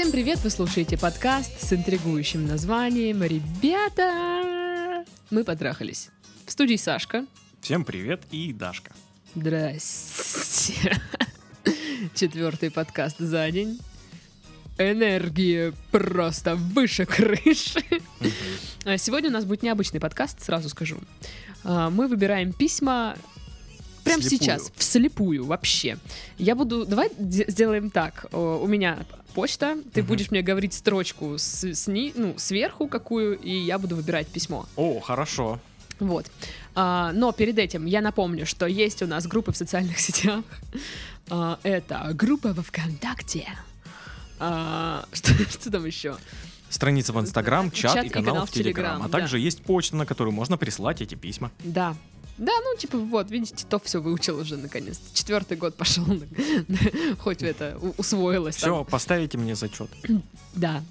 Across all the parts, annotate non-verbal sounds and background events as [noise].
Всем привет! Вы слушаете подкаст с интригующим названием «Ребята, мы потрахались». В студии Сашка. Всем привет и Дашка. Здрасте. [laughs] Четвертый подкаст за день. Энергия просто выше крыши. А Сегодня у нас будет необычный подкаст, сразу скажу. А, Мы выбираем письма прямо Вслепую. сейчас, вслепую вообще. Я буду... Давай де- сделаем так. У меня почта, ты Мгм. будешь мне говорить строчку с, сни- ну, сверху какую, и я буду выбирать письмо. О, хорошо. Вот. А, но перед этим я напомню, что есть у нас группы в социальных [laughs] сетях. А, это группа во ВКонтакте. А, [laughs] что, что там еще? Страница в Инстаграм, чат, Чат и канал, в Телеграм. А также есть почта, на которую можно присылать эти письма. Да. Да, ну, типа, вот, видите, то все выучил уже наконец. Четвертый год пошел, хоть это усвоилось. Все, поставите мне зачет. Да.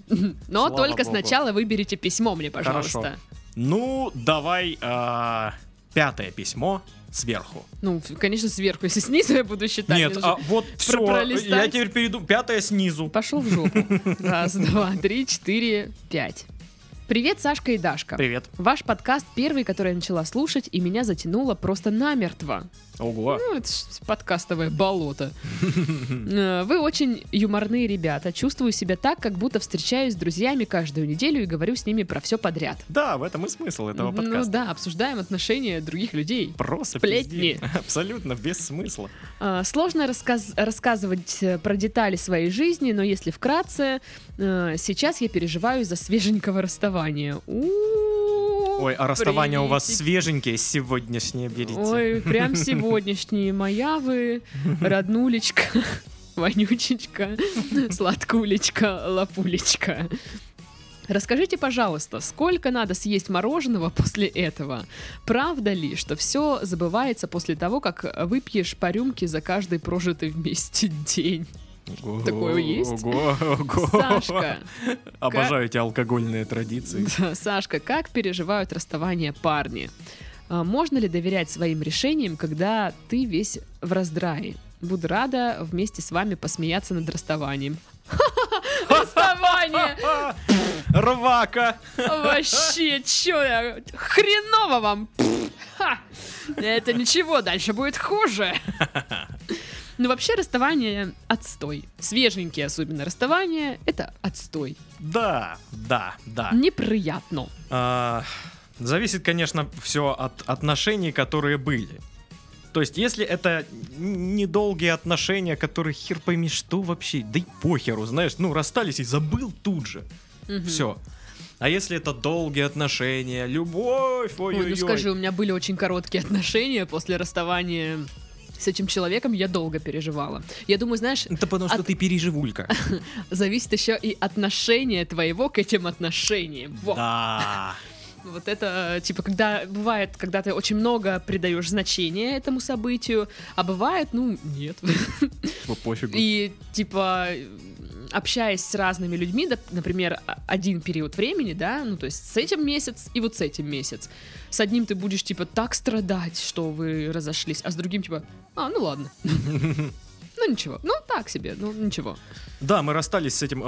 Но Слава только богу. сначала выберите письмо мне, пожалуйста. Хорошо. Ну, давай а, пятое письмо сверху. Ну, конечно, сверху. Если снизу я буду считать. Нет, а вот все. пролистать. Я теперь перейду. Пятое снизу. Пошел в жопу. Раз, два, три, четыре, пять. Привет, Сашка и Дашка. Привет. Ваш подкаст первый, который я начала слушать, и меня затянуло просто намертво. Ого. Ну, это подкастовое болото. [laughs] Э, Вы очень юморные ребята. Чувствую себя так, как будто встречаюсь с друзьями каждую неделю и говорю с ними про все подряд. Да, в этом и смысл этого Ну подкаста. да, обсуждаем отношения других людей. Просто Сплетни. пиздец. [laughs] Абсолютно без смысла. А, Сложно рассказ- рассказывать э, про детали своей жизни, но если вкратце, э, сейчас я переживаю за свеженького расставания. У-у-у, Ой, а расставания у вас свеженькие сегодняшние берите. Ой, прям сегодняшние. Моя вы, роднулечка, вонючечка, сладкулечка, лапулечка. Расскажите, пожалуйста, сколько надо съесть мороженого после этого? Правда ли, что все забывается после того, как выпьешь по рюмке за каждый прожитый вместе день? Ого, Такое есть? Ого, ого. Сашка, [laughs] Обожаю эти алкогольные традиции. да, Сашка, как переживают расставание парни? А, Можно ли доверять своим решениям, когда ты весь в раздрае? Буду рада вместе с вами посмеяться над расставанием. [laughs] Расставание! [laughs] Рвака! Вообще, чё я? Хреново вам! Это ничего, дальше будет хуже. Ну, вообще, расставание — отстой. Свеженькие особенно расставания — это отстой. Да, да, да. Неприятно. А, Зависит, конечно, все от отношений, которые были. То есть, если это недолгие отношения, которые хер пойми, что вообще, да и похеру, знаешь, ну, расстались и забыл тут же. Мгм. Все. А если это долгие отношения, любовь, Ой, ой-ой-ой. ну скажи, у меня были очень короткие отношения после расставания с этим человеком, я долго переживала. Я думаю, знаешь, Это потому что От- ты переживулька. [laughs] зависит еще и отношение твоего к этим отношениям. Во. Да. [laughs] Вот это, типа, когда бывает, когда ты очень много придаешь значения этому событию, а бывает, ну, нет. Ну, [laughs] пофигу. И, типа, общаясь с разными людьми, да, например, а- один период времени, да, ну, то есть с этим месяц и вот с этим месяц. С одним ты будешь, типа, так страдать, что вы разошлись, а с другим, типа, а, ну ладно. [laughs] Ну, ничего. Ну, так себе, ну, ничего. Да, мы расстались с этим.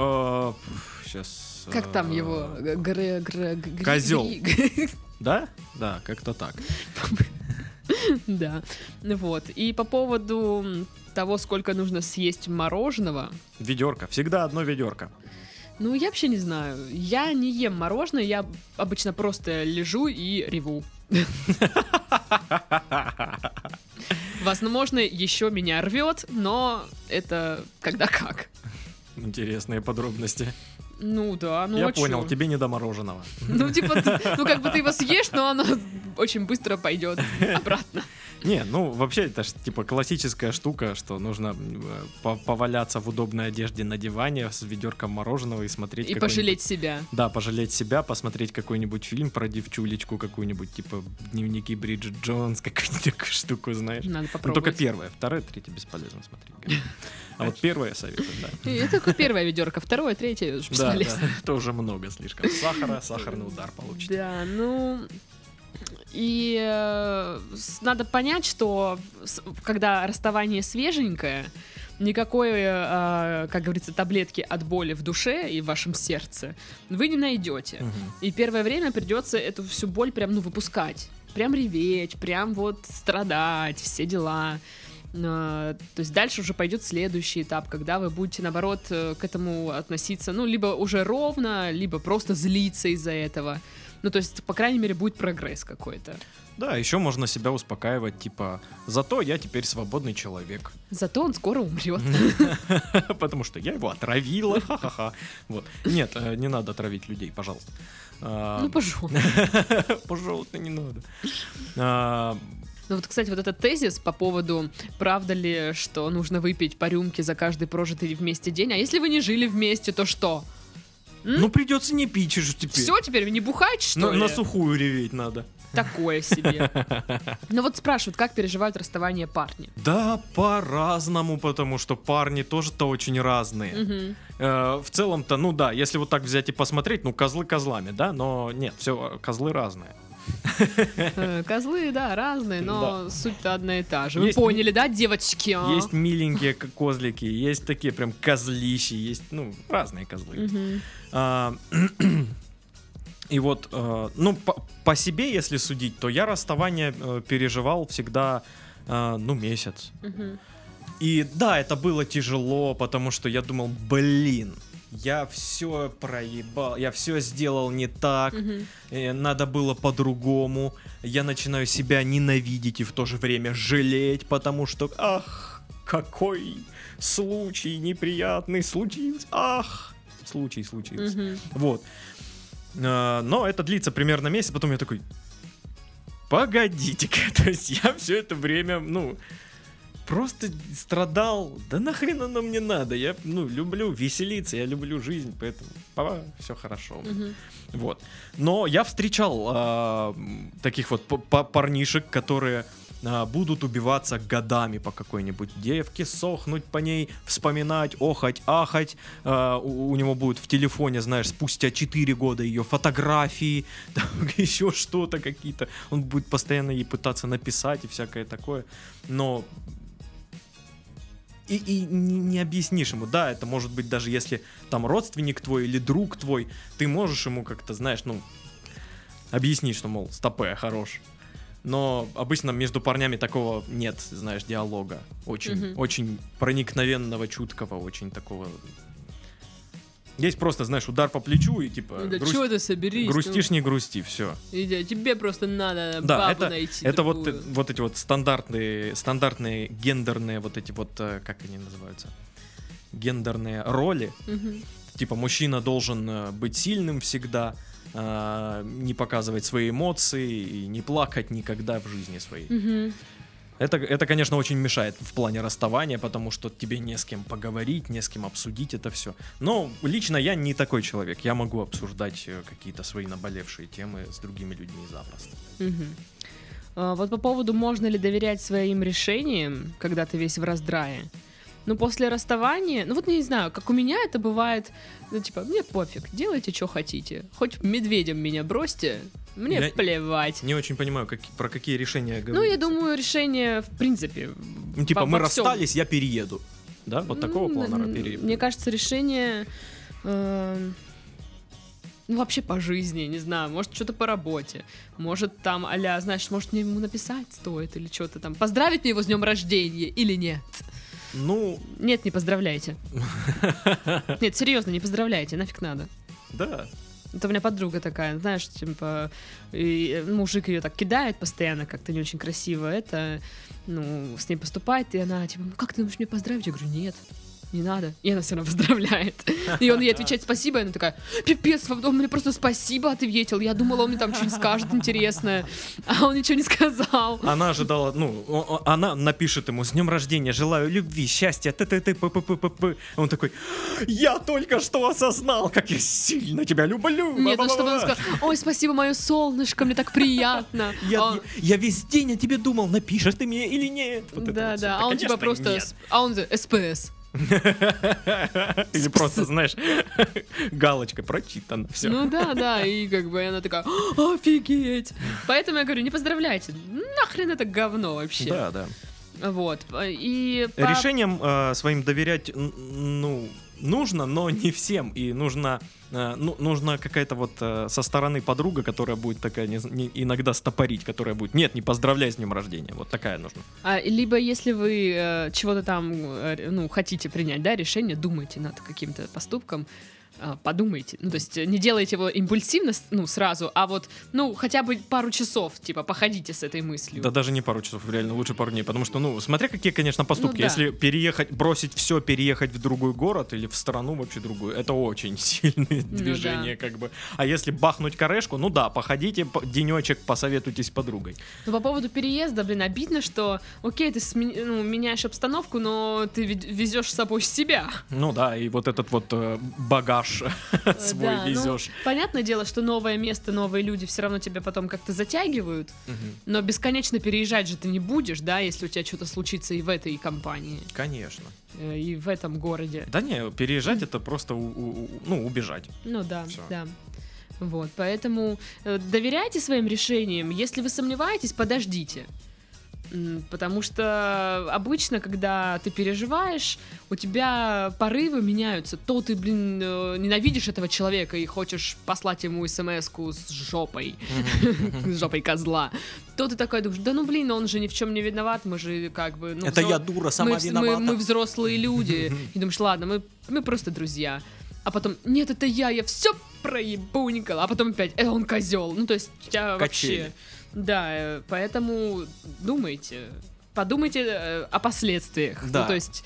Сейчас. Как там его? Гри- Козёл. гри- [laughs] Да? Да, как-то так. [laughs] Да. Вот. И по поводу того, сколько нужно съесть мороженого, Ведерко. Всегда одно ведерко. ну, я вообще не знаю. Я не ем мороженое, я обычно просто лежу и реву. [laughs] Возможно, еще меня рвет, но это когда как. Интересные подробности. Ну да, ну Я а понял, чё? тебе не до мороженого. Ну, типа, ну как бы ты его съешь, но оно очень быстро пойдет обратно. Не, ну вообще это ж типа классическая штука, что нужно э, по- поваляться в удобной одежде на диване с ведерком мороженого и смотреть И пожалеть себя. Да, пожалеть себя, посмотреть какой-нибудь фильм про девчулечку какую-нибудь, типа дневники Бриджит Джонс, [laughs] какую-нибудь такую штуку, знаешь. Надо Ну, попробовать. только первое, второе, третье бесполезно смотреть. [laughs] А вот первое советую, да. И Это только первое ведерко, второе, третье уж Да, да, [laughs] это уже много слишком. Сахара, сахарный удар получите. Да, ну и э, надо понять, что когда расставание свеженькое, никакой, а, как говорится, таблетки от боли в душе и в вашем сердце вы не найдете. Мгм. И первое время придется эту всю боль прям, ну, выпускать. Прям реветь, прям вот страдать, все дела. А, То есть дальше уже пойдет следующий этап, когда вы будете, наоборот, э, к этому относиться, ну, либо уже ровно, либо просто злиться из-за этого. Ну, то есть, по крайней мере, будет прогресс какой-то. Да, еще можно себя успокаивать, типа, зато я теперь свободный человек. Зато он скоро умрет. [laughs] Потому что я его отравила. Ха-ха-ха. Вот. Нет, э, не надо отравить людей, пожалуйста. А, Ну, пожалуйста. [laughs] Пожалуйста, не надо. А, Ну вот, кстати, вот этот тезис по поводу, правда ли, что нужно выпить по рюмке за каждый прожитый вместе день, а если вы не жили вместе, то что? Ну, придется не пить же теперь. Все, теперь не бухать, что На, ли? на сухую реветь надо. Такое себе. [laughs] Ну вот спрашивают, как переживают расставание парни. Да, по-разному, потому что парни тоже-то очень разные. Мгм. Э, в целом-то, ну да, если вот так взять и посмотреть, ну козлы козлами, да, но нет, все, козлы разные. Э, Козлы, да, разные, но суть-то одна и та же. Вы Есть поняли, да, девочки? а? Есть миленькие козлики, есть такие прям козлищи, есть, ну, разные козлы. А, [clears throat] И вот, э, ну, по, по себе, если судить, то я расставание э, переживал всегда, ну, месяц. И да, это было тяжело, потому что я думал, блин, я все проебал, я все сделал не так, э, надо было по-другому. Я начинаю себя ненавидеть и в то же время жалеть, потому что, ах, какой случай неприятный случился, ах, случай случился. Мгм. Вот. А, Но это длится примерно месяц, потом я такой, погодите-ка, [laughs] то есть я все это время, ну, просто страдал, да нахрен оно мне надо, я, ну, люблю веселиться, я люблю жизнь, поэтому все хорошо. Мгм. Вот. Но я встречал а, таких вот парнишек, которые а, будут убиваться годами по какой-нибудь девке, сохнуть по ней, вспоминать, охать, ахать. А, у, у него будет в телефоне, знаешь, спустя 4 года ее фотографии, [laughs] там, еще что-то какие-то. Он будет постоянно ей пытаться написать и всякое такое. Но и, и не, не объяснишь ему, да, это может быть даже если там родственник твой или друг твой, ты можешь ему как-то, знаешь, ну, объяснить, что, мол, стопе, хорош. Но обычно между парнями такого нет, знаешь, диалога. Очень, Мгм. очень проникновенного, чуткого, очень такого. Есть просто, знаешь, удар по плечу и типа Ну Да грусть- чё ты соберись? грустишь, не грусти, все. ну, иди, тебе просто надо Да, бабу это, найти. это вот, другую. вот эти вот стандартные, стандартные гендерные вот эти вот, э, как они называются, гендерные роли. Мгм. Типа мужчина должен э, быть сильным всегда, э, не показывать свои эмоции и не плакать никогда в жизни своей. Мгм. Это, это, конечно, очень мешает в плане расставания, потому что тебе не с кем поговорить, не с кем обсудить это все. Но лично я не такой человек. Я могу обсуждать э, какие-то свои наболевшие темы с другими людьми запросто. Мгм. А, Вот по поводу, можно ли доверять своим решениям, когда ты весь в раздрае. Ну, после расставания, ну вот не знаю, как у меня это бывает, ну, типа, мне пофиг, делайте, что хотите. Хоть медведем меня бросьте, мне Я- плевать. Не очень понимаю, как- про какие решения Ну, говорить. я думаю, решение, в принципе... Ну, типа, во- мы во расстались, я перееду. Да, вот такого М, плана пере- Мне кажется, решение... эм, Ну, вообще по жизни, не знаю, может, что-то по работе. Может, там, аля, знаешь, может, мне ему написать стоит или что-то там. Поздравить мне его с днем рождения или нет? Ну, Нет, не поздравляйте. [laughs] Нет, серьезно, не поздравляйте, нафиг надо. да. Это у меня подруга такая, знаешь, типа, и мужик ее так кидает постоянно, как-то не очень красиво. Это, ну, с ней поступает, и она, типа, ну как ты можешь мне поздравить? Я говорю, нет, не надо. И она все равно поздравляет. И он ей отвечает спасибо, и она такая, пипец, он мне просто спасибо ответил. Я думала, он мне там что-нибудь скажет интересное, а он ничего не сказал. Она ожидала, ну, она напишет ему с днем рождения, желаю любви, счастья, т т т п п п п п Он такой, я только что осознал, как я сильно тебя люблю. Нет, ну Ба-ба-ба-ба». чтобы он сказал, ой, спасибо, мое солнышко, мне так приятно. Я, А- я весь день о тебе думал, напишешь ты мне или нет. Да, да, а он типа просто, а он СПС. [laughs] Или просто, знаешь, [laughs] галочка прочитана, все. Ну да, да, и как бы она такая, офигеть. Поэтому я говорю, не поздравляйте, нахрен это говно вообще. Да, да. Вот. И по- Решением э, своим доверять, ну, нужно, но не всем. И нужно, э, ну, нужна какая-то вот э, со стороны подруга, которая будет такая не, не- иногда стопорить, которая будет, нет, не поздравляй с днем рождения. Вот такая нужна. А, либо если вы э, чего-то там, э, ну, хотите принять, да, решение, думайте над каким-то поступком, подумайте. Ну, то есть э, не делайте его импульсивно, ну, сразу, а вот, ну, хотя бы пару часов, типа, походите с этой мыслью. Да даже не пару часов, реально лучше пару дней. Потому что, ну, смотря какие, конечно, поступки. да. Если переехать, бросить все, переехать в другой город или в страну вообще другую, это очень [laughs] сильные Ну движения, как бы. А если бахнуть корешку, ну да, походите по- денечек, посоветуйтесь с подругой. Ну, по поводу переезда, блин, обидно, что, окей, ты сме- ну, меняешь обстановку, но ты везешь с собой себя. Ну да, и вот этот вот э, багаж [laughs] свой Да, ну, везешь. Понятное дело, что новое место, новые люди все равно тебя потом как-то затягивают, но бесконечно переезжать же ты не будешь, да, если у тебя что-то случится и в этой компании, Конечно. э, и в этом городе. Да не, переезжать это просто, у- у- у- ну, убежать. Ну да, Всё. да. Вот, поэтому э, доверяйте своим решениям. Если вы сомневаетесь, подождите. Потому что обычно, когда ты переживаешь, у тебя порывы меняются. То ты, блин, э, ненавидишь этого человека и хочешь послать ему смс с жопой, с жопой козла. То ты такой думаешь, да ну блин, он же ни в чем не виноват, мы же как бы... ну, это взро- я дура, мы, сама мы- виновата. мы взрослые люди. И думаешь, ладно, мы, мы просто друзья. А потом, нет, это я, я все проебунькала. А потом опять, э, он козел. Ну, то есть, у тебя Качели. вообще... Да, э, поэтому думайте. Подумайте э, о последствиях. Да. Ну, то есть,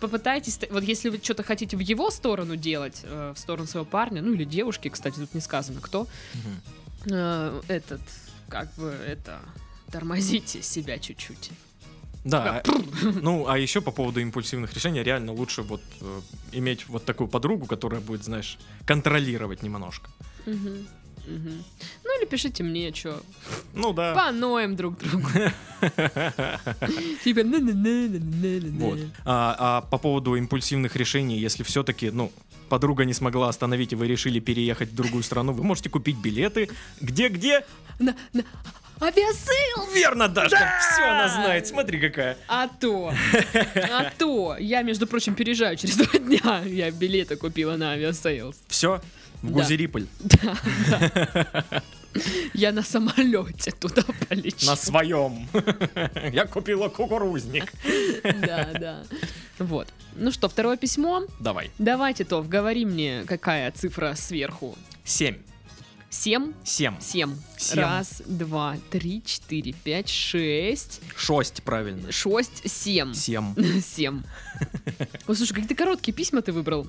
попытайтесь... Вот если вы что-то хотите в его сторону делать, э, в сторону своего парня, ну или девушки, кстати, тут не сказано, кто, э, этот, как бы, это... Тормозите себя чуть-чуть. Да, ну а еще по поводу импульсивных решений, реально лучше вот э, иметь вот такую подругу, которая будет, знаешь, контролировать немножко. Мгм. Мгм. Ну пишите мне, что Ну да. поноем друг другу. Типа на-на-на-на-на-на-на. Вот. А, а по поводу импульсивных решений, если все-таки, ну, подруга не смогла остановить, и вы решили переехать в другую страну, вы можете купить билеты. Где-где? Aviasales! Верно, Дашка, все она знает. Смотри, какая. А то, а то. Я, между прочим, переезжаю через два дня. Я билеты купила на Aviasales. Все, в Да. Гузериполь. Да, да. Я на самолете туда полечу. На своем. Я купила кукурузник. Да, да. Вот. Ну что, второе письмо. Давай. Давайте, Тов, говори мне, какая цифра сверху. Семь. Семь? Семь. Семь. Семь. Раз, два, три, четыре, пять, шесть, Шесть, правильно. шесть, семь. Семь. [laughs] Семь. Слушай, какие-то короткие письма ты выбрал.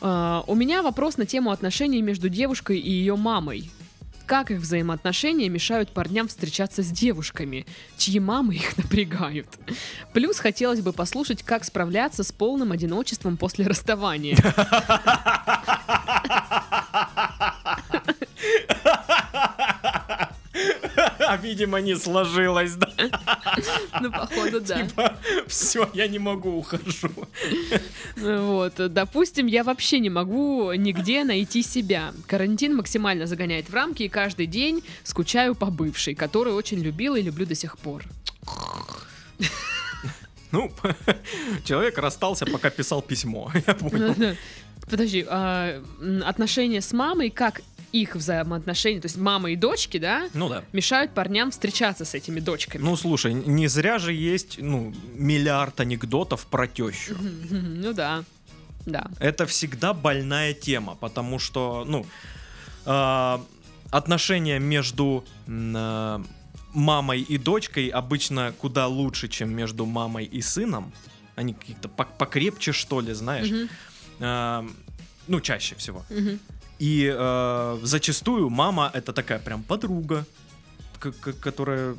А, у меня вопрос на тему отношений между девушкой и ее мамой. Как их взаимоотношения мешают парням встречаться с девушками, чьи мамы их [laughs] напрягают? Плюс хотелось бы послушать, как справляться с полным одиночеством после расставания. А, [laughs] [laughs] видимо, не сложилось, да? Ну, походу, да. Типа, [laughs] все, я не могу, ухожу. Вот, допустим, я вообще не могу нигде найти себя. Карантин максимально загоняет в рамки, и каждый день скучаю по бывшей, которую очень любила и люблю до сих пор. Ну, [laughs] человек расстался, пока писал письмо. [laughs] Я понял. Подожди, а, отношения с мамой, как их взаимоотношения, то есть мама и дочки, да, Ну да. мешают парням встречаться с этими дочками. Ну, слушай, не зря же есть, ну, миллиард анекдотов про тещу. Ну да, да. Это всегда больная тема, потому что, ну, а, отношения между а, мамой и дочкой обычно куда лучше, чем между мамой и сыном. Они какие-то пок- покрепче, что ли, знаешь. А, ну, чаще всего. мгм. И э, зачастую мама это такая прям подруга, которая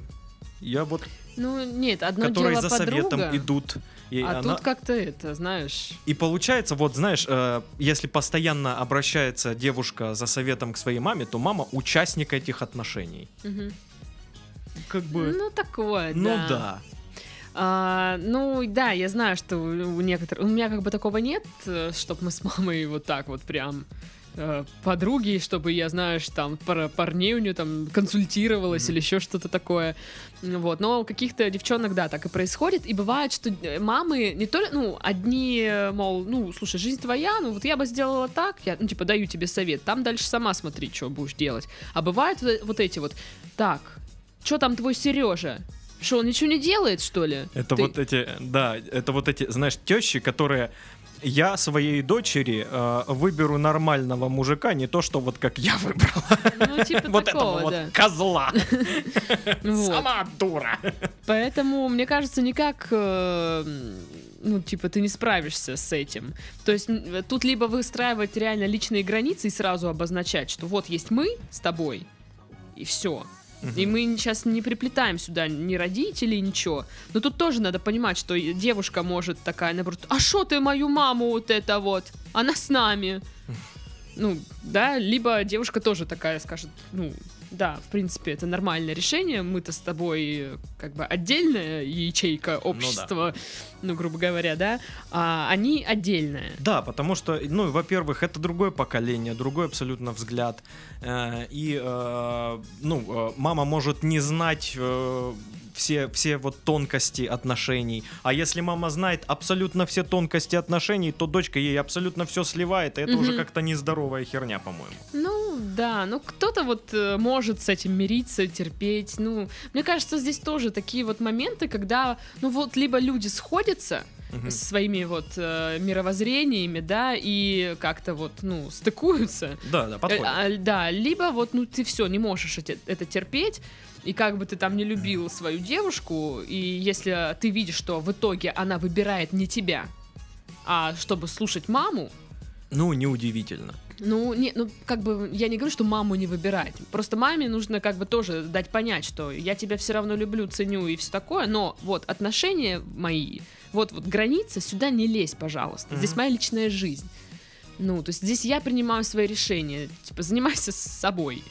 я вот, Ну нет, одно которые дело за подруга, советом идут. И, а она- тут как-то это, знаешь... и получается, вот знаешь, э, если постоянно обращается девушка за советом к своей маме, то мама участник этих отношений. мгм. Как бы. Ну такое, Ну да. да. А, ну да, я знаю, что у некоторых, у меня как бы такого нет, чтобы мы с мамой вот так вот прям э, подруги, чтобы я, знаешь, там про парней у нее там консультировалась Мгм. или еще что-то такое. Вот, но у каких-то девчонок, да, так и происходит. И бывает, что э, мамы не только, ну, одни, э, мол, ну, слушай, жизнь твоя, ну, вот я бы сделала так, я, ну, типа, даю тебе совет, там дальше сама смотри, что будешь делать. А бывают вот- вот эти вот, так, что там твой Сережа? Что, он ничего не делает, что ли? Это Ты- вот эти, да, это вот эти, знаешь, тещи, которые я своей дочери э, выберу нормального мужика, не то, что вот как я выбрал. Ну, типа [laughs] Вот такого, этого вот да. козла. [laughs] Вот. Сама дура. Поэтому, мне кажется, никак, э, ну, типа, ты не справишься с этим. То есть тут либо выстраивать реально личные границы и сразу обозначать, что вот есть мы с тобой, и все. И мы сейчас не приплетаем сюда ни родителей, ничего. Но тут тоже надо понимать, что девушка может такая, наоборот, а что ты мою маму вот это вот? Она с нами. Ну, да, либо девушка тоже такая скажет, ну, да, в принципе, это нормальное решение, мы-то с тобой как бы отдельная ячейка общества, ну, грубо говоря, да, а они отдельная. Да, потому что, ну, во-первых, это другое поколение, другой абсолютно взгляд. Э, И, э, ну, э, мама может не знать все, все вот тонкости отношений. А если мама знает абсолютно все тонкости отношений, то дочка ей абсолютно все сливает, и это уже Мгм. как-то нездоровая херня, по-моему. Ну, да, ну кто-то вот э, может с этим мириться, терпеть. Ну, мне кажется, здесь тоже такие вот моменты, когда, ну вот, либо люди сходятся Мгм. с своими вот э, мировоззрениями, да, и как-то вот, ну, стыкуются. Да, да, Э, подходит. а, да, либо вот, ну, ты все, не можешь эти- это терпеть, и как бы ты там не любил свою девушку, и если ты видишь, что в итоге она выбирает не тебя, а чтобы слушать маму, Ну, неудивительно. ну, не, ну, как бы, я не говорю, что маму не выбирать. Просто маме нужно как бы тоже дать понять, что я тебя все равно люблю, ценю и все такое, но вот отношения мои, вот, вот границы, сюда не лезь, пожалуйста. Здесь Мгм. моя личная жизнь. Ну, то есть здесь я принимаю свои решения. Типа, занимайся с собой.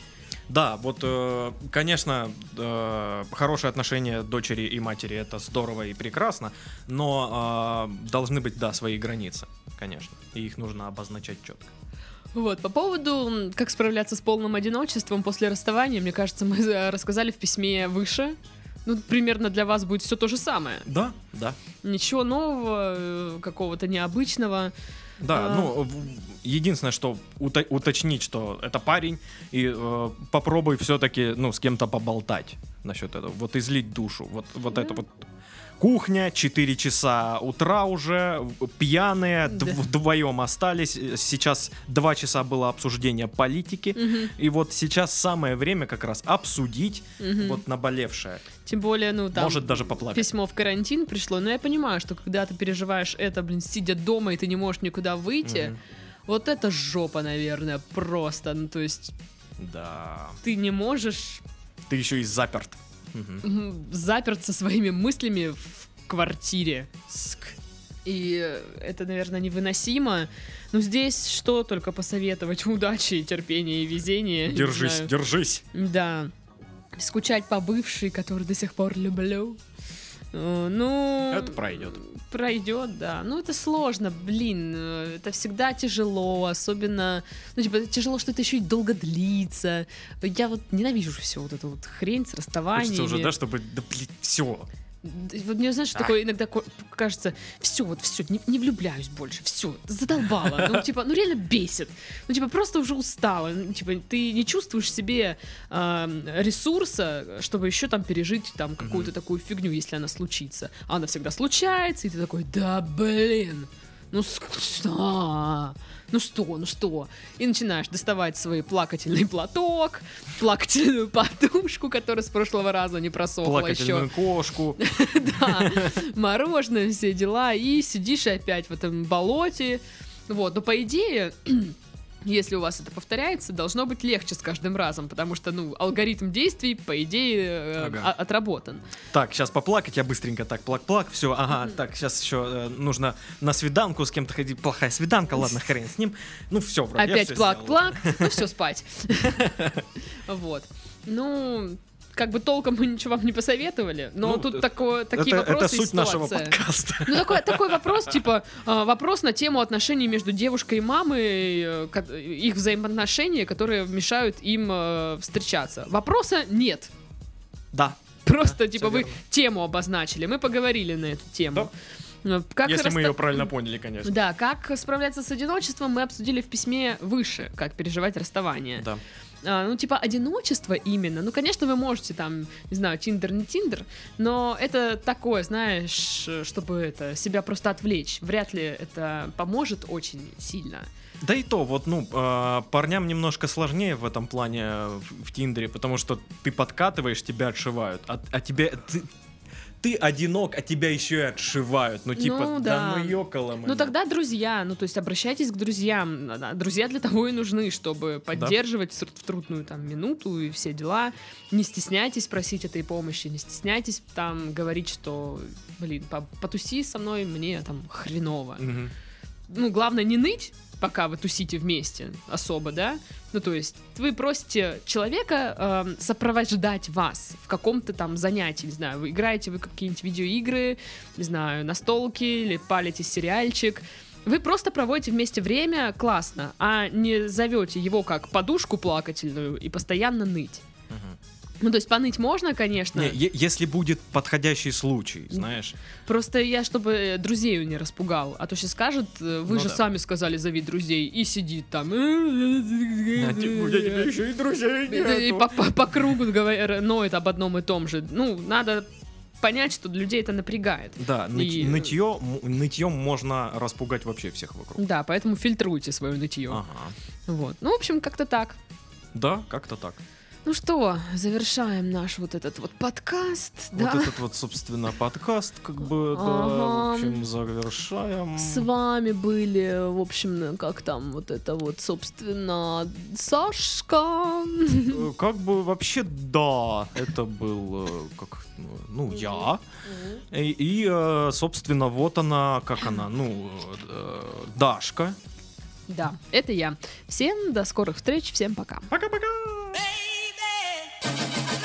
Да, вот, э, конечно, э, хорошие отношения дочери и матери это здорово и прекрасно, но э, должны быть, да, свои границы, конечно, и их нужно обозначать четко. Вот, по поводу, как справляться с полным одиночеством после расставания, мне кажется, мы рассказали в письме выше. Ну, примерно для вас будет все то же самое. Да, да. Ничего нового, э, какого-то необычного. Да, А. ну, единственное, что уто- уточнить, что это парень, и э, попробуй все-таки, ну, с кем-то поболтать насчет этого, вот излить душу, вот, вот Да. это вот кухня, 4 часа утра уже, пьяные, Да. дв- вдвоем остались, сейчас 2 часа было обсуждение политики, Мгм, и вот сейчас самое время как раз обсудить мгм. вот наболевшее, Тем более, ну, там... может даже поплакать. Письмо в карантин пришло, но я понимаю, что когда ты переживаешь это, блин, сидя дома, и ты не можешь никуда выйти, Мгм. вот это жопа, наверное, просто. Ну, то есть Да, ты не можешь ты еще и заперт. Мгм. м, заперться своими мыслями в квартире. Ск. И это, наверное, невыносимо. Но здесь что только посоветовать? [laughs] Удачи, терпения и везения. Держись, держись. Да. Скучать по бывшей, которую до сих пор люблю. Э, Ну... Это пройдет. Пройдет, да. Ну, это сложно, блин. э, Это всегда тяжело, особенно... Ну, типа, тяжело, что это еще и долго длится. Я вот ненавижу все вот эту вот хрень с расставаниями. Хочется уже, да, чтобы, да, блин, все. Вот мне, знаешь, Ах. такое иногда кажется, все, вот все, не, не влюбляюсь больше, все, задолбала. Ну, типа, ну реально бесит. Ну, типа, просто уже устала. Ну, типа, ты не чувствуешь себе эм, ресурса, чтобы еще там пережить там какую-то такую фигню, если она случится. А она всегда случается, и ты такой, да блин. Ну что? Ну что, ну что? И начинаешь доставать свой плакательный платок, плакательную подушку, которая с прошлого раза не просохла еще. Плакательную кошку. [laughs] Да, мороженое, все дела, и сидишь опять в этом болоте. Вот, но по идее, если у вас это повторяется, должно быть легче с каждым разом, потому что, ну, алгоритм действий, по идее, э, Ага. отработан. Так, сейчас поплакать, я быстренько так, плак-плак, все, ага, так, сейчас еще э, нужно на свиданку с кем-то ходить, плохая свиданка, ладно, хрен с ним, ну все, вроде Опять плак-плак, ну все, [laughs] спать. [laughs] Вот. Ну, как бы толком мы ничего вам не посоветовали, но Ну, тут это- такое, такие это, это вопросы и суть нашего подкаста. Ну, такой, такой вопрос, типа, а, вопрос на тему отношений между девушкой и мамой, э, их взаимоотношения, которые мешают им э, встречаться. Вопроса нет. Да. Просто, Да, типа, вы верно. тему обозначили, мы поговорили на эту тему. Э, Как Если мы раста- ее правильно поняли, конечно. Да, как справляться с одиночеством, мы обсудили в письме выше, как переживать расставание. Да. А, ну, типа, одиночество именно. Ну, конечно, вы можете там, не знаю, тиндер, не тиндер, но это такое, знаешь, чтобы это, себя просто отвлечь. Вряд ли это поможет очень сильно. Да и то, вот, ну, э, парням немножко сложнее в этом плане в Тиндере, потому что ты подкатываешь, тебя отшивают, а, а тебе... Ты, ты одинок, а тебя еще и отшивают. Ну, типа, Ну, да, да. ну ёкало Ну, тогда друзья, ну, то есть обращайтесь к друзьям. А, Друзья для того и нужны, чтобы поддерживать в тр- в трудную там минуту и все дела. Не стесняйтесь просить этой помощи, не стесняйтесь там говорить, что, блин, по- потуси со мной, мне там хреново. Мгм. ну, главное не ныть, пока вы тусите вместе особо, да? Ну, то есть вы просите человека эм, сопровождать вас в каком-то там занятии, не знаю, вы играете вы какие-нибудь видеоигры, не знаю, настолки или палите сериальчик. Вы просто проводите вместе время классно, а не зовете его как подушку плакательную и постоянно ныть. Ну, то есть поныть можно, конечно. Не, если будет подходящий случай, знаешь. Просто я, чтобы э, друзей не распугал. А то сейчас скажет, э, вы Ну же да. сами сказали, зови друзей, и сидит там. еще и друзей И по, по- по кругу ноет об одном и том же. Ну, надо понять, что людей это напрягает. Да, И- нытье, нытьем можно распугать вообще всех вокруг. Да, поэтому фильтруйте свое нытье. Ага. Вот. Ну, в общем, как-то так. Да, как-то так. Ну что, завершаем наш вот этот вот подкаст, да? Вот этот вот, собственно, подкаст, как бы, да, в Ага. общем, завершаем. С вами были, в общем, как там вот это вот, собственно, Сашка. Э, Как бы вообще, да, это был, э, как, ну, я. И, и, э, собственно, вот она, как она, ну, Дашка. Да, это я. Всем до скорых встреч, всем пока. Пока-пока! Thank you.